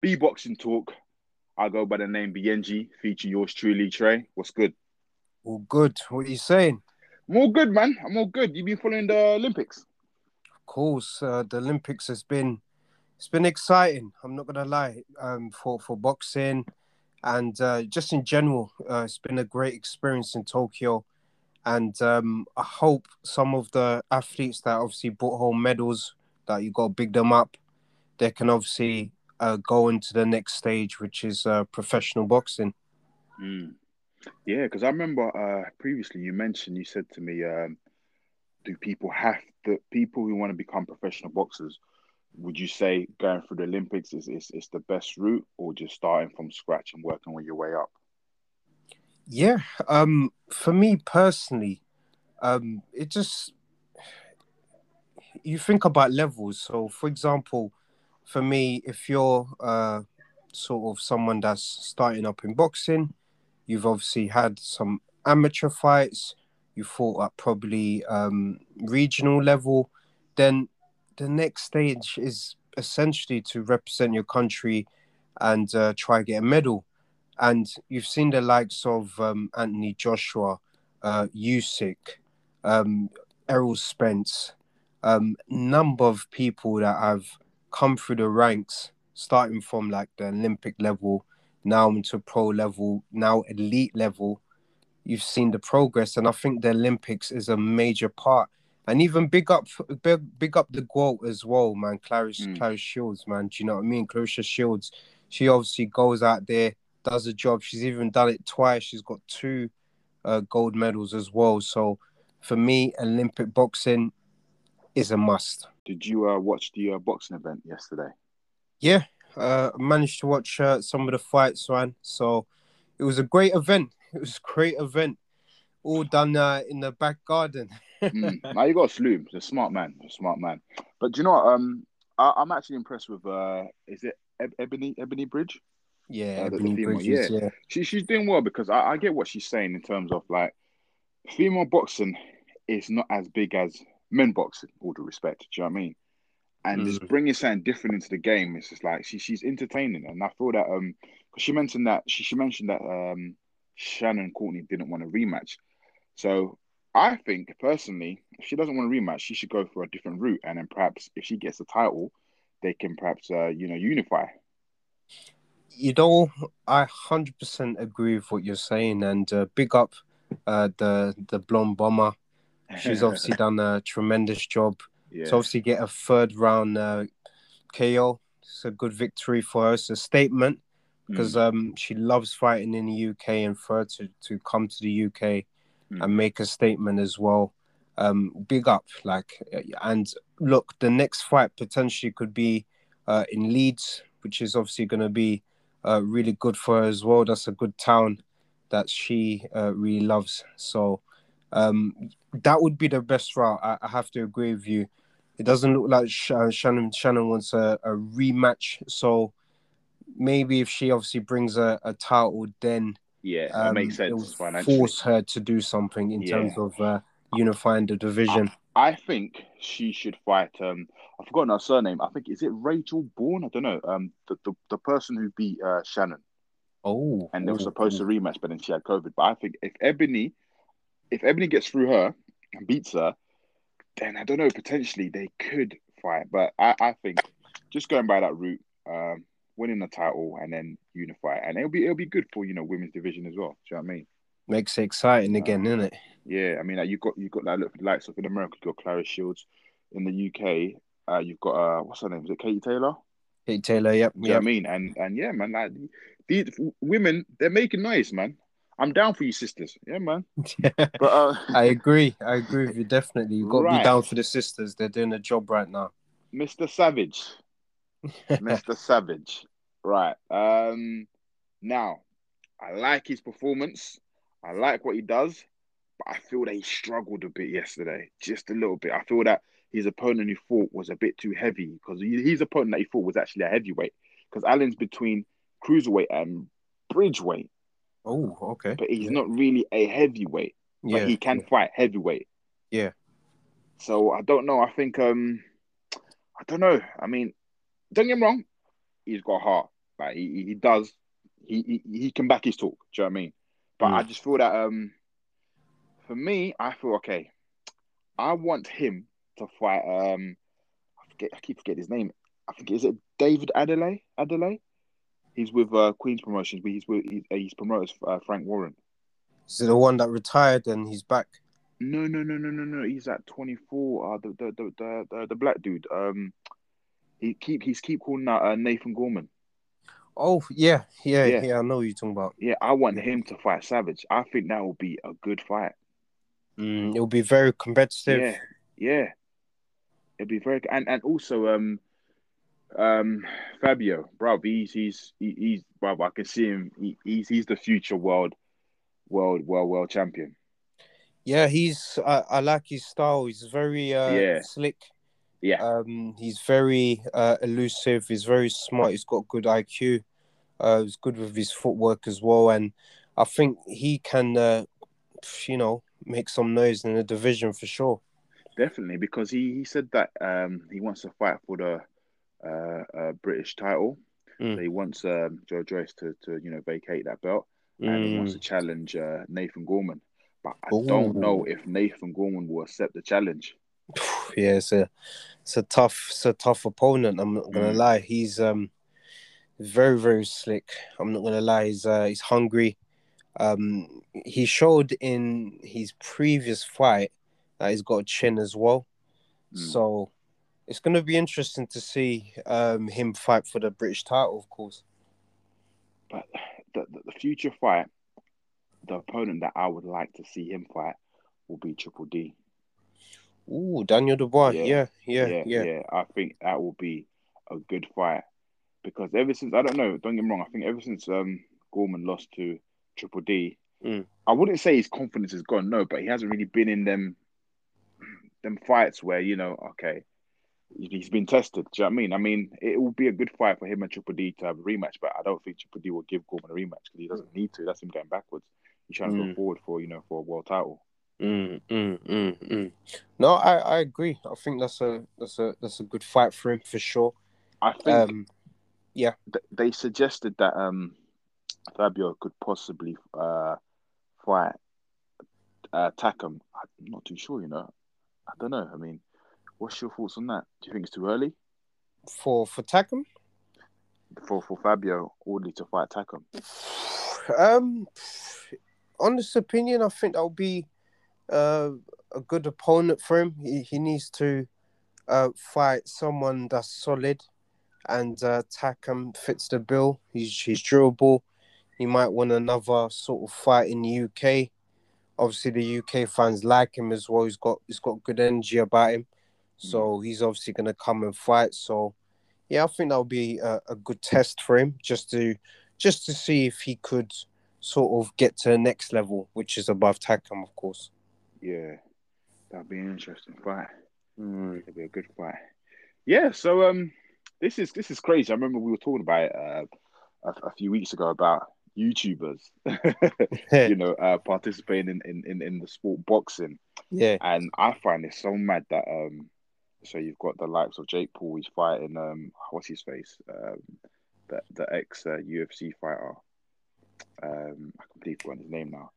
B boxing talk. I go by the name BNG, featuring yours truly, Trey. What's good? All good. What are you saying? I'm all good, man. I'm all good. You've been following the Olympics? Of course, uh, the Olympics has been it's been exciting. I'm not gonna lie. Um, for for boxing, and uh, just in general, uh, it's been a great experience in Tokyo. And um, I hope some of the athletes that obviously brought home medals, that you got to big them up, they can obviously uh, go into the next stage, which is uh, professional boxing. Mm. Yeah, because I remember uh, previously you mentioned you said to me, um, do people have the people who want to become professional boxers? Would you say going through the Olympics is, is, is the best route, or just starting from scratch and working on your way up? Yeah, um, for me personally, um, it just you think about levels. So, for example, for me, if you're uh, sort of someone that's starting up in boxing, you've obviously had some amateur fights, you fought at probably um, regional level, then the next stage is essentially to represent your country and uh, try get a medal. And you've seen the likes of um, Anthony Joshua, uh, Usyk, um, Errol Spence, um, number of people that have come through the ranks, starting from like the Olympic level, now into pro level, now elite level. You've seen the progress, and I think the Olympics is a major part. And even big up, big, big up the GOAT as well, man. Clarice, mm. Claressa Shields, man. Do you know what I mean? Claressa Shields. She obviously goes out there, does a job. She's even done it twice. She's got two uh, gold medals as well. So for me, Olympic boxing is a must. Did you uh, watch the uh, boxing event yesterday? Yeah, uh, managed to watch uh, some of the fights, man. So it was a great event. It was a great event, all done uh, in the back garden. mm. Now you got Sloom, a smart man, a smart man. But do you know what? Um, I- am actually impressed with. Uh, is it Ebony Ebanie Bridge? Yeah, uh, Ebanie Bridges, yeah. yeah. She, she's doing well because I, I get what she's saying in terms of like female boxing is not as big as men boxing, all due respect. Do you know what I mean? And mm. just bringing something different into the game, it's just like she, she's entertaining, and I feel that um, because she mentioned that she, she mentioned that um, Shannon Courtenay didn't want a rematch, so I think personally, if she doesn't want a rematch, she should go for a different route, and then perhaps if she gets a title, they can perhaps uh, you know unify. You know, I hundred percent agree with what you're saying, and uh, big up uh, the the blonde bomber She's obviously done a tremendous job. Yeah. To obviously get a third round uh, KO, it's a good victory for her. It's a statement because mm. um, she loves fighting in the UK and for her to, to come to the UK mm. and make a statement as well. Um, big up, like, and look, the next fight potentially could be uh, in Leeds, which is obviously going to be uh, really good for her as well. That's a good town that she uh, really loves. So um, that would be the best route. I, I, have to agree with you. It doesn't look like uh, Shannon Shannon wants a, a, rematch. So maybe if she obviously brings a, a title, then yeah, um, makes sense. Force her to do something in yeah. terms of uh, unifying the division. I, I, think she should fight. Um, I've forgotten her surname. I think is it Rachel Bourne. I don't know. Um, the the, the person who beat uh, Shannon. Oh, and they were supposed to rematch, but then she had COVID. But I think if Ebanie if Ebanie gets through her and beats her, then I don't know. Potentially they could fight, but I, I think just going by that route, um, winning the title and then unify, and it'll be it'll be good for you know women's division as well. Do you know what I mean? Makes it exciting again, uh, isn't it? Yeah, I mean, like, you've got you've got like look for the likes of in America, you've got Claressa Shields. In the UK, uh, you've got uh, what's her name? Is it Katie Taylor? Katie Taylor, yep. Yeah, I mean, and and yeah, man, like these women, they're making noise, man. I'm down for you, sisters. Yeah, man. but uh... I agree. I agree with you. Definitely, you've got to be down for the sisters. They're doing a job right now. Mr. Savage, Mr. Savage. Right. Um. Now, I like his performance. I like what he does, but I feel that he struggled a bit yesterday, just a little bit. I feel that his opponent he fought was a bit too heavy because his opponent that he fought was actually a heavyweight. Because Allen's between cruiserweight and bridgerweight. Oh, okay. But he's yeah. not really a heavyweight. But yeah. he can fight heavyweight. Yeah. So I don't know. I think um I don't know. I mean, don't get me wrong, he's got heart. Like he, he does. He, he he can back his talk. Do you know what I mean? But Mm. I just feel that um, for me, I feel okay. I want him to fight. Um, I forget. I keep forgetting his name. I think is it David Adeleye. Adeleye. He's with uh, Queen's Promotions, but he's with he's, uh, he's promoted uh, Frank Warren. Is it the one that retired and he's back? No, no, no, no, no, no. He's at twenty four. Uh, the, the the the the the black dude. Um, he keep he's keep calling out uh, Nathan Gorman. Oh yeah, yeah, Yeah. yeah. I know you're talking about. Yeah, I want him to fight Savage. I think that will be a good fight. Mm, it'll be very competitive. Yeah, yeah. It'd be very and and also um um Fabio, bro, he's he's he, he's bro, I can see him. He, he's he's the future world world world world champion. Yeah, he's. I, I like his style. He's very uh, Yeah. slick. Yeah. Um, he's very uh, elusive. He's very smart. He's got good IQ. Uh, he's good with his footwork as well, and I think he can, uh, you know, make some noise in the division for sure. Definitely, because he, he said that um he wants to fight for the uh, British title. Mm. So he wants um Joe Joyce to to you know vacate that belt, and he wants Mm. to challenge uh, Nathan Gorman. But I don't know if Nathan Gorman will accept the challenge. Yeah, it's a, it's a tough, it's a tough opponent. I'm not gonna Mm. lie. He's um, very, very slick. I'm not gonna lie. He's uh, he's hungry. Um, he showed in his previous fight that he's got a chin as well. Mm. So it's gonna be interesting to see um him fight for the British title, of course. But the, the, the future fight, the opponent that I would like to see him fight will be Triple D. Ooh, Daniel Dubois. Yeah. Yeah, yeah, yeah. I think that will be a good fight because ever since I don't know, don't get me wrong, I think ever since um Gorman lost to Triple D, Mm. I wouldn't say his confidence is gone, no, but he hasn't really been in them them fights where you know, okay, he's been tested. Do you know what I mean? I mean, it will be a good fight for him and Triple D to have a rematch, but I don't think Triple D will give Gorman a rematch because he doesn't need to. That's him going backwards. He's trying to go Mm. forward for you know for a world title. Mm, mm, mm, mm. No, I, I agree. I think that's a that's a that's a good fight for him for sure. I think Um, th- they suggested that um Fabio could possibly uh fight uh Takam. I'm not too sure, you know. I don't know. I mean, what's your thoughts on that? Do you think it's too early for for Takam, for for Fabio Wardley to fight Takam? um, honest opinion, I think that'll be uh, a good opponent for him. He he needs to uh fight someone that's solid, and uh, Takam fits the bill. He's he's durable. He might win another sort of fight in the UK. Obviously, the UK fans like him as well. He's got he's got good energy about him, so he's obviously gonna come and fight. So, yeah, I think that'll be a, a good test for him, just to just to see if he could sort of get to the next level, which is above Takam, of course. Yeah, that'd be an interesting fight. Mm. It'd be a good fight. Yeah. So um, this is this is crazy. I remember we were talking about it uh, a, a few weeks ago about YouTubers, you know, uh, participating in, in, in, in the sport boxing. yeah, And I find it so mad that um, so you've got the likes of Jake Paul, he's fighting um, what's his face, um, the the ex uh, UFC fighter. Um, I completely forgot his name now,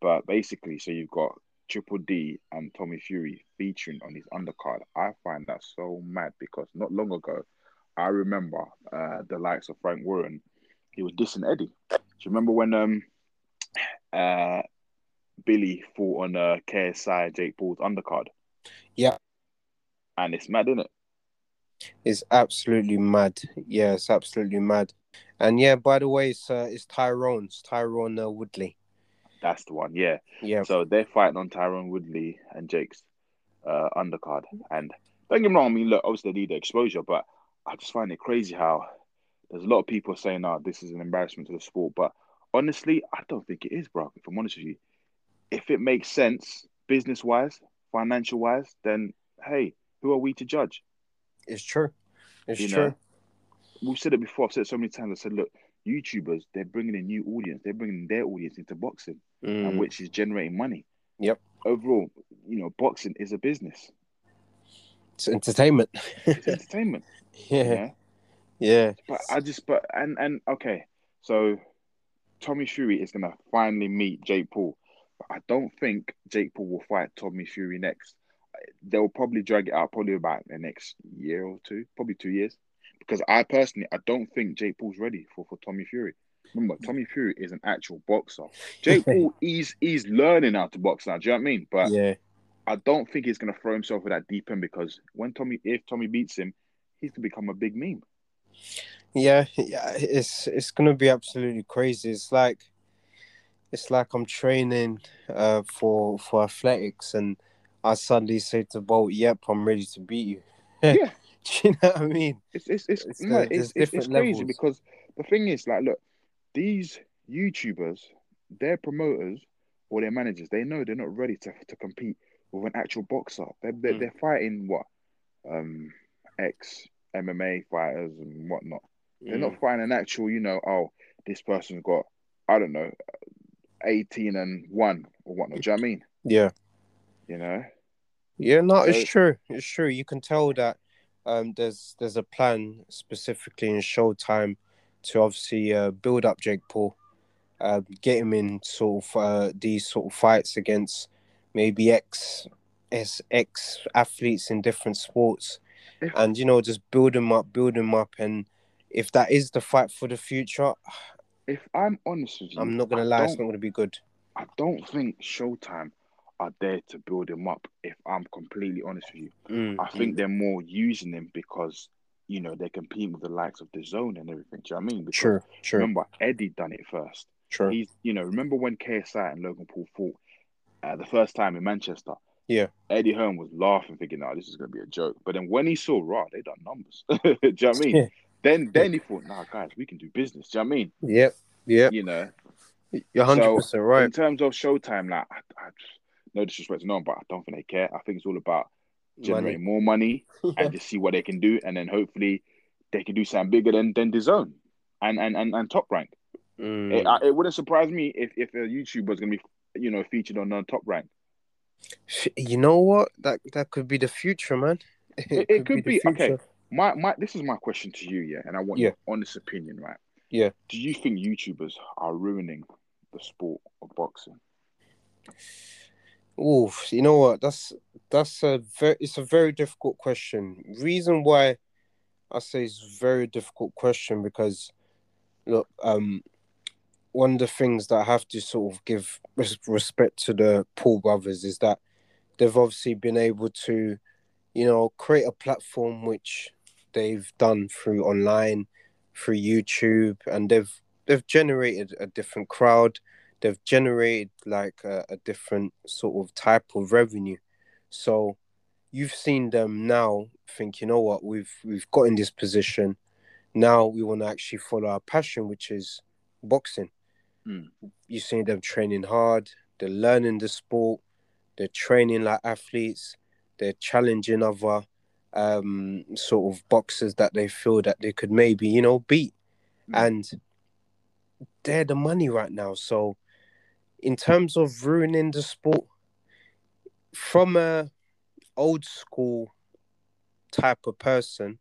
but basically, so you've got Triple D and Tommy Fury featuring on his undercard. I find that so mad because not long ago, I remember uh, the likes of Frank Warren, he was dissing Eddie. Do you remember when um uh Billy fought on uh KSI Jake Paul's undercard? Yeah. And it's mad, isn't it? it's absolutely mad. Yeah, it's absolutely mad. And yeah, by the way, it's uh, it's Tyrone, it's Tyrone uh, Woodley. That's the one, yeah. Yeah, So they're fighting on Tyrone Woodley and Jake's uh, undercard. And don't get me wrong, I mean, look, obviously they need the exposure, but I just find it crazy how there's a lot of people saying, oh, this is an embarrassment to the sport. But honestly, I don't think it is, bro, if I'm honest with you. If it makes sense, business wise, financial wise, then hey, who are we to judge? it's true. It's You true. know? We've said it before, I've said it so many times. I said, look, YouTubers, they're bringing a new audience, they're bringing their audience into boxing. and Mm, which is generating money. Yep. Overall, you know, boxing is a business. it's entertainment. It's entertainment. yeah. yeah. Yeah. But I just but and and okay, so Tommy Fury is gonna finally meet Jake Paul. But I don't think Jake Paul will fight Tommy Fury next. They'll probably drag it out probably about the next year or two, probably two years. Because I personally I don't think Jake Paul's ready for, for Tommy Fury. Remember, Tommy Fury is an actual boxer. Jake Paul, he's he's learning how to box now. Do you know what I mean? But Yeah. I don't think he's gonna throw himself at that deep end because when Tommy, if Tommy beats him, he's gonna become a big meme. Yeah, yeah, it's it's gonna be absolutely crazy. It's like it's like I'm training uh for for athletics and I suddenly say to Bolt, Yep, I'm ready to beat you. Yeah. Do you know what I mean? It's it's it's It's no, like it's, it's, it's crazy levels. because the thing is, like, look, these YouTubers, their promoters or their managers, they know they're not ready to, to compete with an actual boxer. They're they're, Mm. they're fighting what, um, ex MMA fighters and whatnot. They're Mm. not fighting an actual, you know, oh, this person's got, I don't know, eighteen and one or whatnot. Do you know what I mean? Yeah. You know, Yeah, no, So- it's true. It's true. You can tell that um, there's there's a plan specifically in Showtime to obviously uh, build up Jake Paul, uh, get him in sort of uh, these sort of fights against maybe ex ex athletes in different sports, If- and you know just build him up, build him up, and if that is the fight for the future, if I'm honest with you, I'm not gonna I lie, it's not gonna be good. I don't think Showtime are there to build him up. If I'm completely honest with you, Mm, I think they're more using him because you know they're competing with the likes of DAZN and everything. Do you know what I mean? Because True, true, Remember, Eddie done it first. Sure. He's you know remember when KSI and Logan Paul fought uh, the first time in Manchester. Yeah. Eddie Hearn was laughing, thinking, "Oh, this is gonna be a joke." But then when he saw Raw, they done numbers. Do you know what I mean? Yeah. Then then he thought, "Nah, guys, we can do business." Do you know what I mean? Yep, yep. You know, You're hundred percent right. in terms of Showtime, like, I, I, no disrespect to no one, but I don't think they care. I think it's all about generating more money and just see what they can do, and then hopefully they can do something bigger than than DAZN and and and, and top rank. Mm. It, I, it wouldn't surprise me if if a YouTuber was gonna be you know featured on the top rank. You know what? That that could be the future, man. It, it could the be okay. My my this is my question to you, yeah, and I want Yeah. your honest opinion, right? Yeah. Do you think YouTubers are ruining the sport of boxing? Oof, you know what? That's that's a very it's a very difficult question. Reason why I say it's very difficult question because look, um, one of the things that I have to sort of give respect to the Paul brothers is that they've obviously been able to, you know, create a platform which they've done through online, through YouTube, and they've they've generated a different crowd. They've generated like a, a different sort of type of revenue. So you've seen them now think, you know what, we've we've got in this position. Now we want to actually follow our passion, which is boxing. Mm. You've seen them training hard, they're learning the sport, they're training like athletes, they're challenging other um sort of boxers that they feel that they could maybe, you know, beat. Mm. And they're the money right now. So in terms of ruining the sport, from a old school type of person,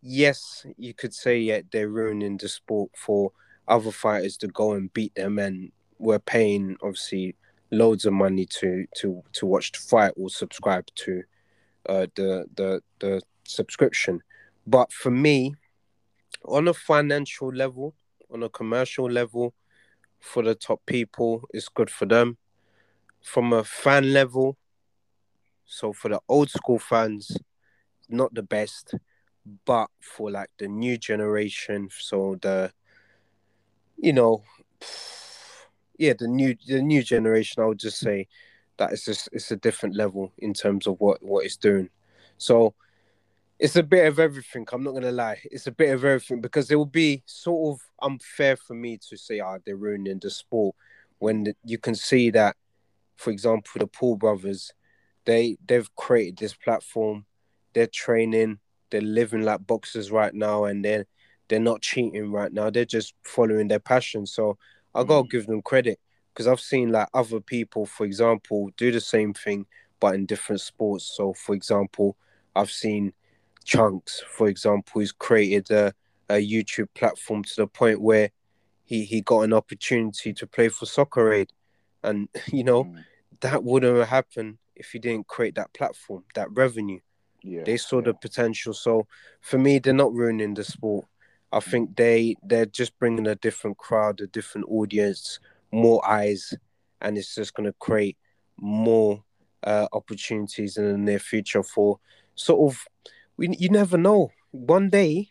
yes, you could say yeah, they're ruining the sport for other fighters to go and beat them, and we're paying obviously loads of money to to to watch the fight or subscribe to uh, the the the subscription. But for me, on a financial level, on a commercial level, for the top people, it's good for them. From a fan level, so for the old school fans, not the best, but for like the new generation, so the you know, yeah, the new the new generation, I would just say that it's just it's a different level in terms of what what it's doing. So it's a bit of everything. I'm not gonna lie, it's a bit of everything because it will be sort of unfair for me to say, ah, they're ruining the sport when the, you can see that, for example, the Paul brothers, they they've created this platform, they're training, they're living like boxers right now, and they're they're not cheating right now. They're just following their passion. So I gotta Mm. give them credit because I've seen like other people, for example, do the same thing but in different sports. So, for example, I've seen Chunkz, for example, he's created a, a YouTube platform to the point where he, he got an opportunity to play for Soccer Aid. And, you know, Mm. that wouldn't have happened if he didn't create that platform, that revenue. Yeah. They saw the potential. So for me, they're not ruining the sport. I think they they're just bringing a different crowd, a different audience, more eyes, and it's just going to create more uh, opportunities in the near future for sort of. We you never know. One day,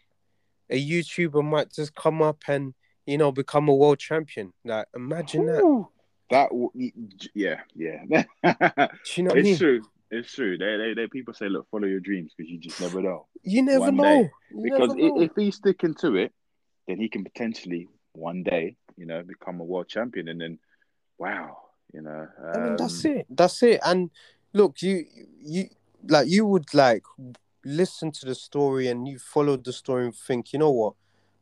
a YouTuber might just come up and you know become a world champion. Like imagine that. That w- y- j- yeah, yeah. Do you know what I mean? it's true. It's true. They, they, they people say, look, follow your dreams because you just never know. You never One know. day. You Because never know. if he's sticking to it, then he can potentially one day, you know, become a world champion, and then, wow, you know. I mean, that's um, it. That's it. And look, you you like you would like listen to the story and you follow the story and think, you know what,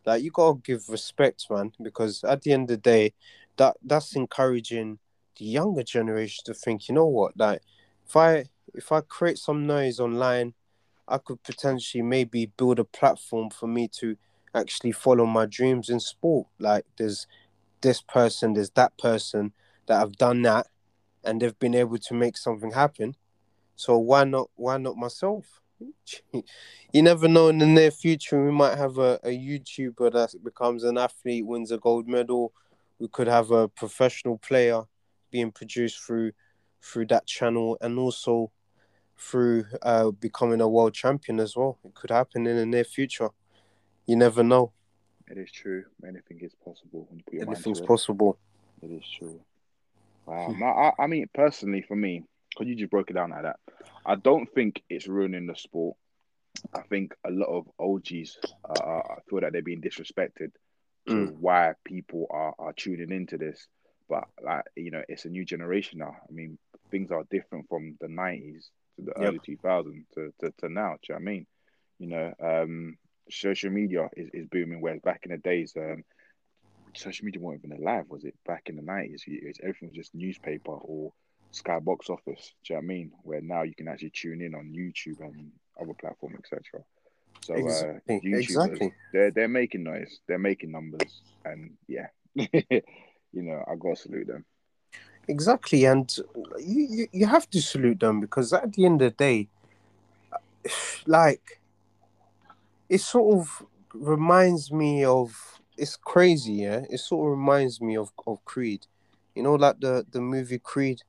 like you gotta give respect, man, because at the end of the day, that that's encouraging the younger generation to think, you know what, like if I if I create some noise online, I could potentially maybe build a platform for me to actually follow my dreams in sport. Like there's this person, there's that person that have done that and they've been able to make something happen. So why not why not myself? you never know in the near future we might have a, a YouTuber that becomes an athlete, wins a gold medal. We could have a professional player being produced through through that channel and also through uh, becoming a world champion as well. It could happen in the near future. You never know. It is true. Anything is possible when you put your mind Anything's possible. It is true. Wow. Hmm. No, I, I mean, personally, for me, because you just broke it down like that, I don't think it's ruining the sport. I think a lot of OGs uh, feel that they're being disrespected to Mm. why people are, are tuning into this. But like you know, it's a new generation now. I mean, things are different from the nineties to the Yep. early 2000s to, to, to now. Do you know what I mean? You know, um, social media is, is booming. Whereas back in the days, um, social media wasn't even alive, was it? Back in the nineties, everything was just newspaper or Sky Box Office. Do you know what I mean? Where now you can actually tune in on YouTube and other platforms, etc. So uh. YouTubers, Exactly. they're they're making noise, they're making numbers, and yeah, you know, I gotta salute them. Exactly, and you, you you have to salute them because at the end of the day, like it sort of reminds me of it's crazy, yeah. It sort of reminds me of of Creed, you know, like the the movie Creed.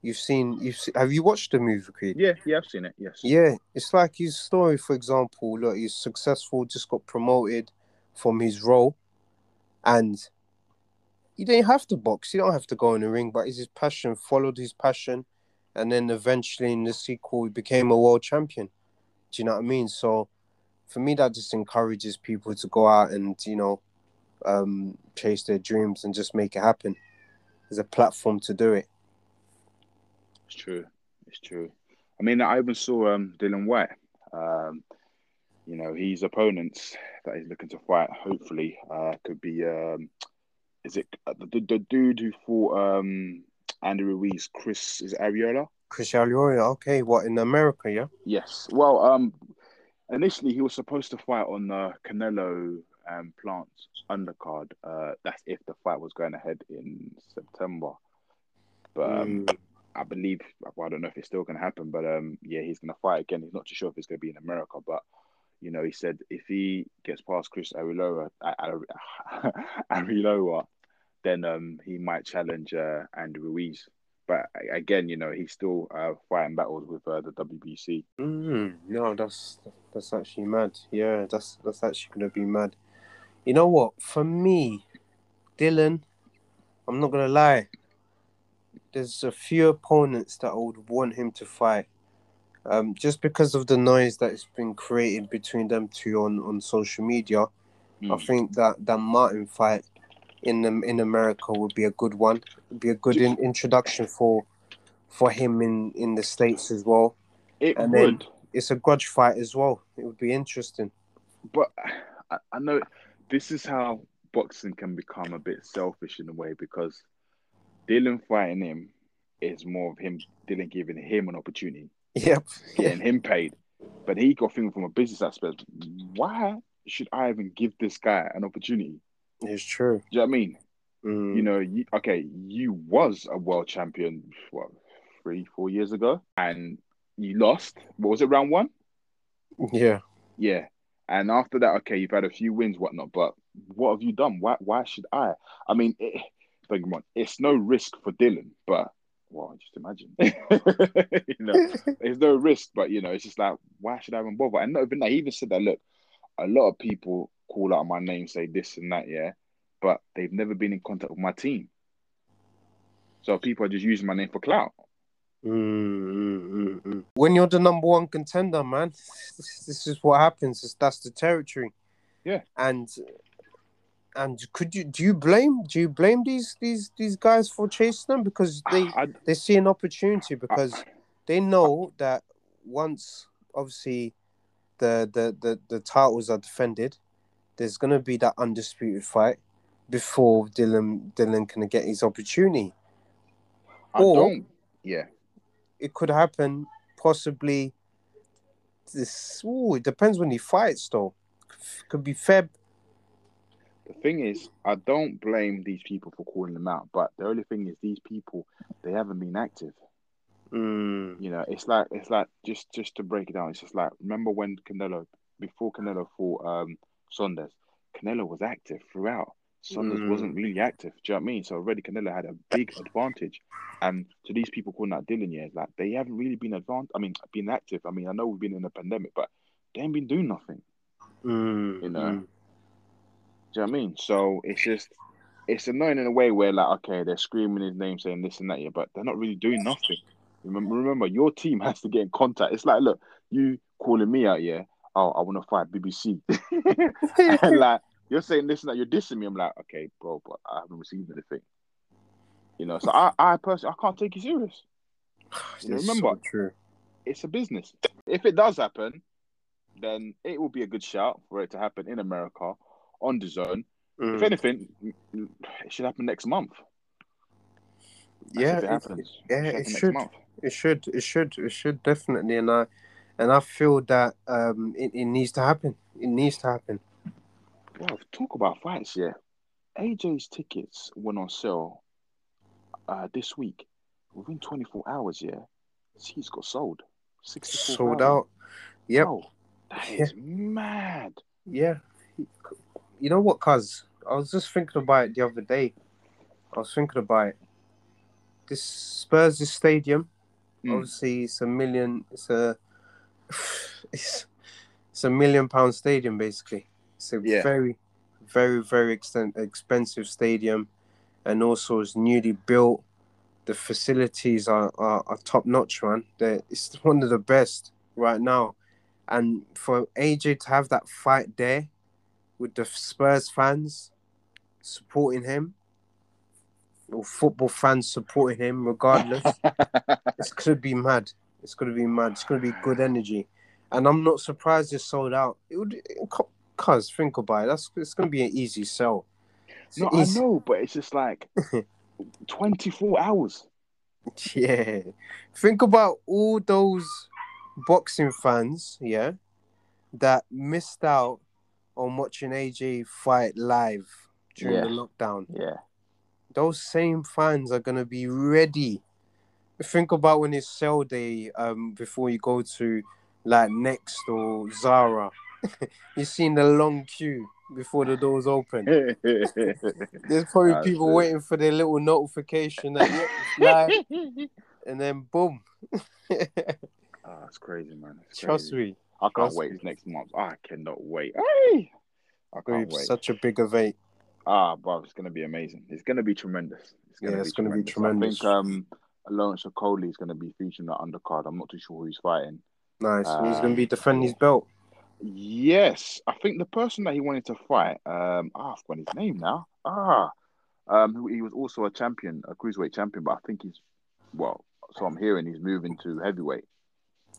You've seen, you've se- have you watched the movie Creed? Yeah, yeah, I've seen it. Yes. Yeah, it's like his story, for example. Look, he's successful, just got promoted from his role, and he didn't have to box. He don't have to go in the ring, but it's his passion. Followed his passion, and then eventually in the sequel, he became a world champion. Do you know what I mean? So, for me, that just encourages people to go out and you know, um, chase their dreams and just make it happen. There's a platform to do it. It's true. It's true. I mean, I even saw um, Dillian Whyte. Um, you know, his opponents that he's looking to fight, hopefully, uh, could be. Um, is it uh, the, the, the dude who fought um, Andy Ruiz? Chris is it Arreola? Chris Alioria, okay, what in America, yeah? Yes. Well, um, initially he was supposed to fight on the Canelo um, Plant undercard. Uh, that's if the fight was going ahead in September. But um, Mm. I believe, well, I don't know if it's still going to happen, but um, yeah, he's going to fight again. He's not too sure if it's going to be in America, but you know, he said if he gets past Chris Ariloa, Ariloa, then um, he might challenge uh, Andy Ruiz. But again, you know, he's still uh, fighting battles with uh, the WBC. Mm, no, that's that's actually mad. Yeah, that's that's actually gonna be mad. You know what? For me, Dillian, I'm not gonna lie. There's a few opponents that I would want him to fight. Um, just because of the noise that has been created between them two on, on social media, I Mm. think that that Martin fight in um, in America would be a good one. Would be a good in, introduction for for him in in the states as well. It And then- would, It's a grudge fight as well. It would be interesting. but I, I know this is how boxing can become a bit selfish in a way because Dillian fighting him is more of him, Dillian giving him an opportunity, Yep. getting him paid. But he got thinking from a business aspect. Why should I even give this guy an opportunity? It's true. Do you know what I mean? Mm. You know, you, okay, you was a world champion what three, four years ago, and you lost. What was it, round one? Yeah. Yeah. And after that, okay, you've had a few wins, whatnot. But what have you done? Why? Why should I? I mean, it, don't get me wrong, it's no risk for Dillian, but well, just imagine. you know, there's no risk, but you know, it's just like, why should I even bother? And not even that, he even said that. Look, a lot of people call out my name, say this and that, yeah, but they've never been in contact with my team. So people are just using my name for clout. Mm, mm, mm, mm. When you're the number one contender, man, this, this is what happens. It's, that's the territory. Yeah. And and could you do you blame do you blame these these these guys for chasing them because they I, they see an opportunity because they know that once obviously the the the, the titles are defended, there's gonna be that undisputed fight before Dillian Dillian can get his opportunity. I Or- don't. Yeah. It could happen possibly this ooh, it depends when he fights though. Could be Feb. The thing is, I don't blame these people for calling them out, but the only thing is, these people they haven't been active. Mm, You know, it's like it's like just just to break it down. It's just like remember when Canelo before Canelo fought um Saunders, Canelo was active throughout. Saunders Mm. wasn't really active. Do you know what I mean? So already Canelo had a big advantage. And to these people calling out Dillian, yeah, it's like they haven't really been advanced. I mean, been active. I mean, I know we've been in a pandemic, but they ain't been doing nothing. mm, You know. Do you know what I mean? So it's just it's annoying in a way where like okay, they're screaming his name, saying this and that, yeah, but they're not really doing nothing. Remember, remember, your team has to get in contact. It's like, look, you calling me out, yeah. Oh, I want to fight BBC, and like you're saying this and that, you're dissing me. I'm like, okay, bro, but I haven't received anything. You know, so I, I personally, I can't take you serious. You remember, so true. it's a business. If it does happen, then it will be a good shout for it to happen in America on DAZN. If Mm. anything, it should happen next month. That's Yeah, if it it- happens. yeah, happen it should. It should, it should, it should definitely, and I, and I feel that um, it, it needs to happen. It needs to happen. Well, talk about fights, yeah. AJ's tickets went on sale uh, this week. Within 24 hours, yeah, he's got sold. 64 Sold out. Yep. Bro, that is mad. Yeah. You know what, cuz I was just thinking about it the other day. I was thinking about it. This Spurs this stadium, Mm. obviously it's a million it's a it's it's a million pound stadium basically. It's a Yeah. very, very, very extent, expensive stadium and also it's newly built. The facilities are, are, are top notch, man. They're, it's one of the best right now. And for AJ to have that fight there with the Spurs fans supporting him, or football fans supporting him, regardless, it's gonna be mad. It's gonna be mad. It's gonna be good energy, and I'm not surprised it's sold out. It would, cause think about it. That's it's gonna be an easy sell. It's No, I know, but it's just like 24 hours. Yeah. Think about all those boxing fans, yeah, that missed out on watching AJ fight live during Yeah. the lockdown. Yeah. Those same fans are gonna be ready. Think about when it's sale day, um, before you go to like Next or Zara. You've seen the long queue before the doors open. There's probably That's people it. waiting for their little notification that yeah, and then boom. Ah, it's crazy, man. It's Trust crazy. me, I can't trust wait. It's next month. I cannot wait. Hey! I can't wait. such a big event. Ah, bro, it's gonna be amazing. It's gonna be tremendous. It's gonna Yeah, be it's gonna be tremendous. tremendous. I think um, Lawrence Okolie is gonna be featuring that undercard. I'm not too sure who he's fighting. Nice. and he's gonna be Um, defending his belt. Yes, I think the person that he wanted to fight, um, ah, I've forgotten his name now. Ah, um, he was also a champion, a cruiserweight champion, but I think he's well. So I'm hearing he's moving to heavyweight.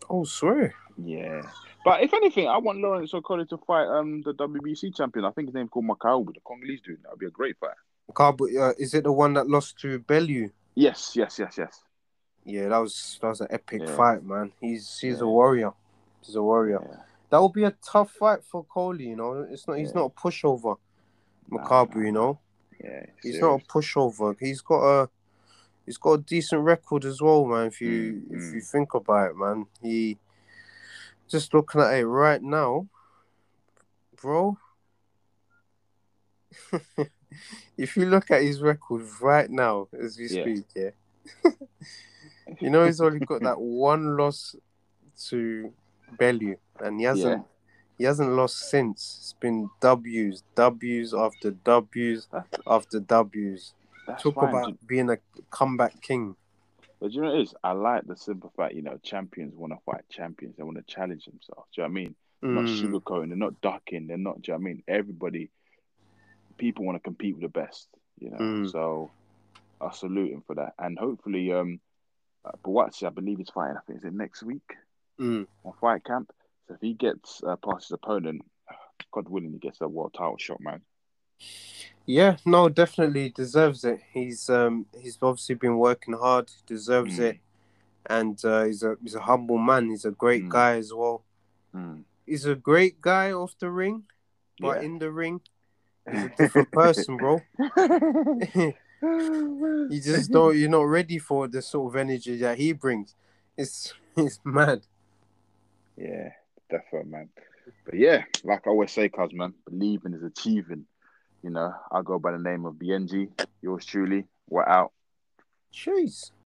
Oh, swear. Yeah, but if anything, I want Lawrence Okolie to fight um the WBC champion. I think his name's called Makabu, the Congolese dude. That would be a great fight. Carbo, uh, is it the one that lost to Bellew? Yes, yes, yes, yes. Yeah, that was that was an epic Yeah. fight, man. He's he's a warrior. He's a warrior. Yeah. That would be a tough fight for Coley. You know, it's not. He's not a pushover. Nah, nah, you know, Yeah, he's serious. not a pushover. He's got a, he's got a decent record as well, man. If you Mm, if mm. you think about it, man, he just looking at it right now, bro. if you look at his record right now as we Yeah. speak, yeah, you know he's only got that one loss to Bellew, and he hasn't he hasn't lost since. It's been W's, W's after W's after W's. that's Talk fine. about being a comeback king. But you know what it is? I like the simple fact, you know, champions want to fight champions. They want to challenge themselves. Do you know what I mean? They're not Mm, sugarcoating. They're not ducking. They're not. Do you know what I mean? Everybody, people want to compete with the best. You know. Mm. So I salute him for that, and hopefully, um, uh, I believe he's fighting. I think is it next week mm. on Fight Camp. So if he gets uh, past his opponent, God willing, he gets a world title shot, man. Yeah, no, definitely deserves it. He's um he's obviously been working hard, deserves Mm. it, and uh, he's a he's a humble man. He's a great Mm. guy as well. Mm. He's a great guy off the ring, but Yeah. in the ring, he's a different person, bro. you just don't. You're not ready for the sort of energy that he brings. It's it's mad. Yeah, definitely, man. But yeah, like I always say, cuz man, believing is achieving. You know, I go by the name of BNG. Yours truly. We're out. Jeez.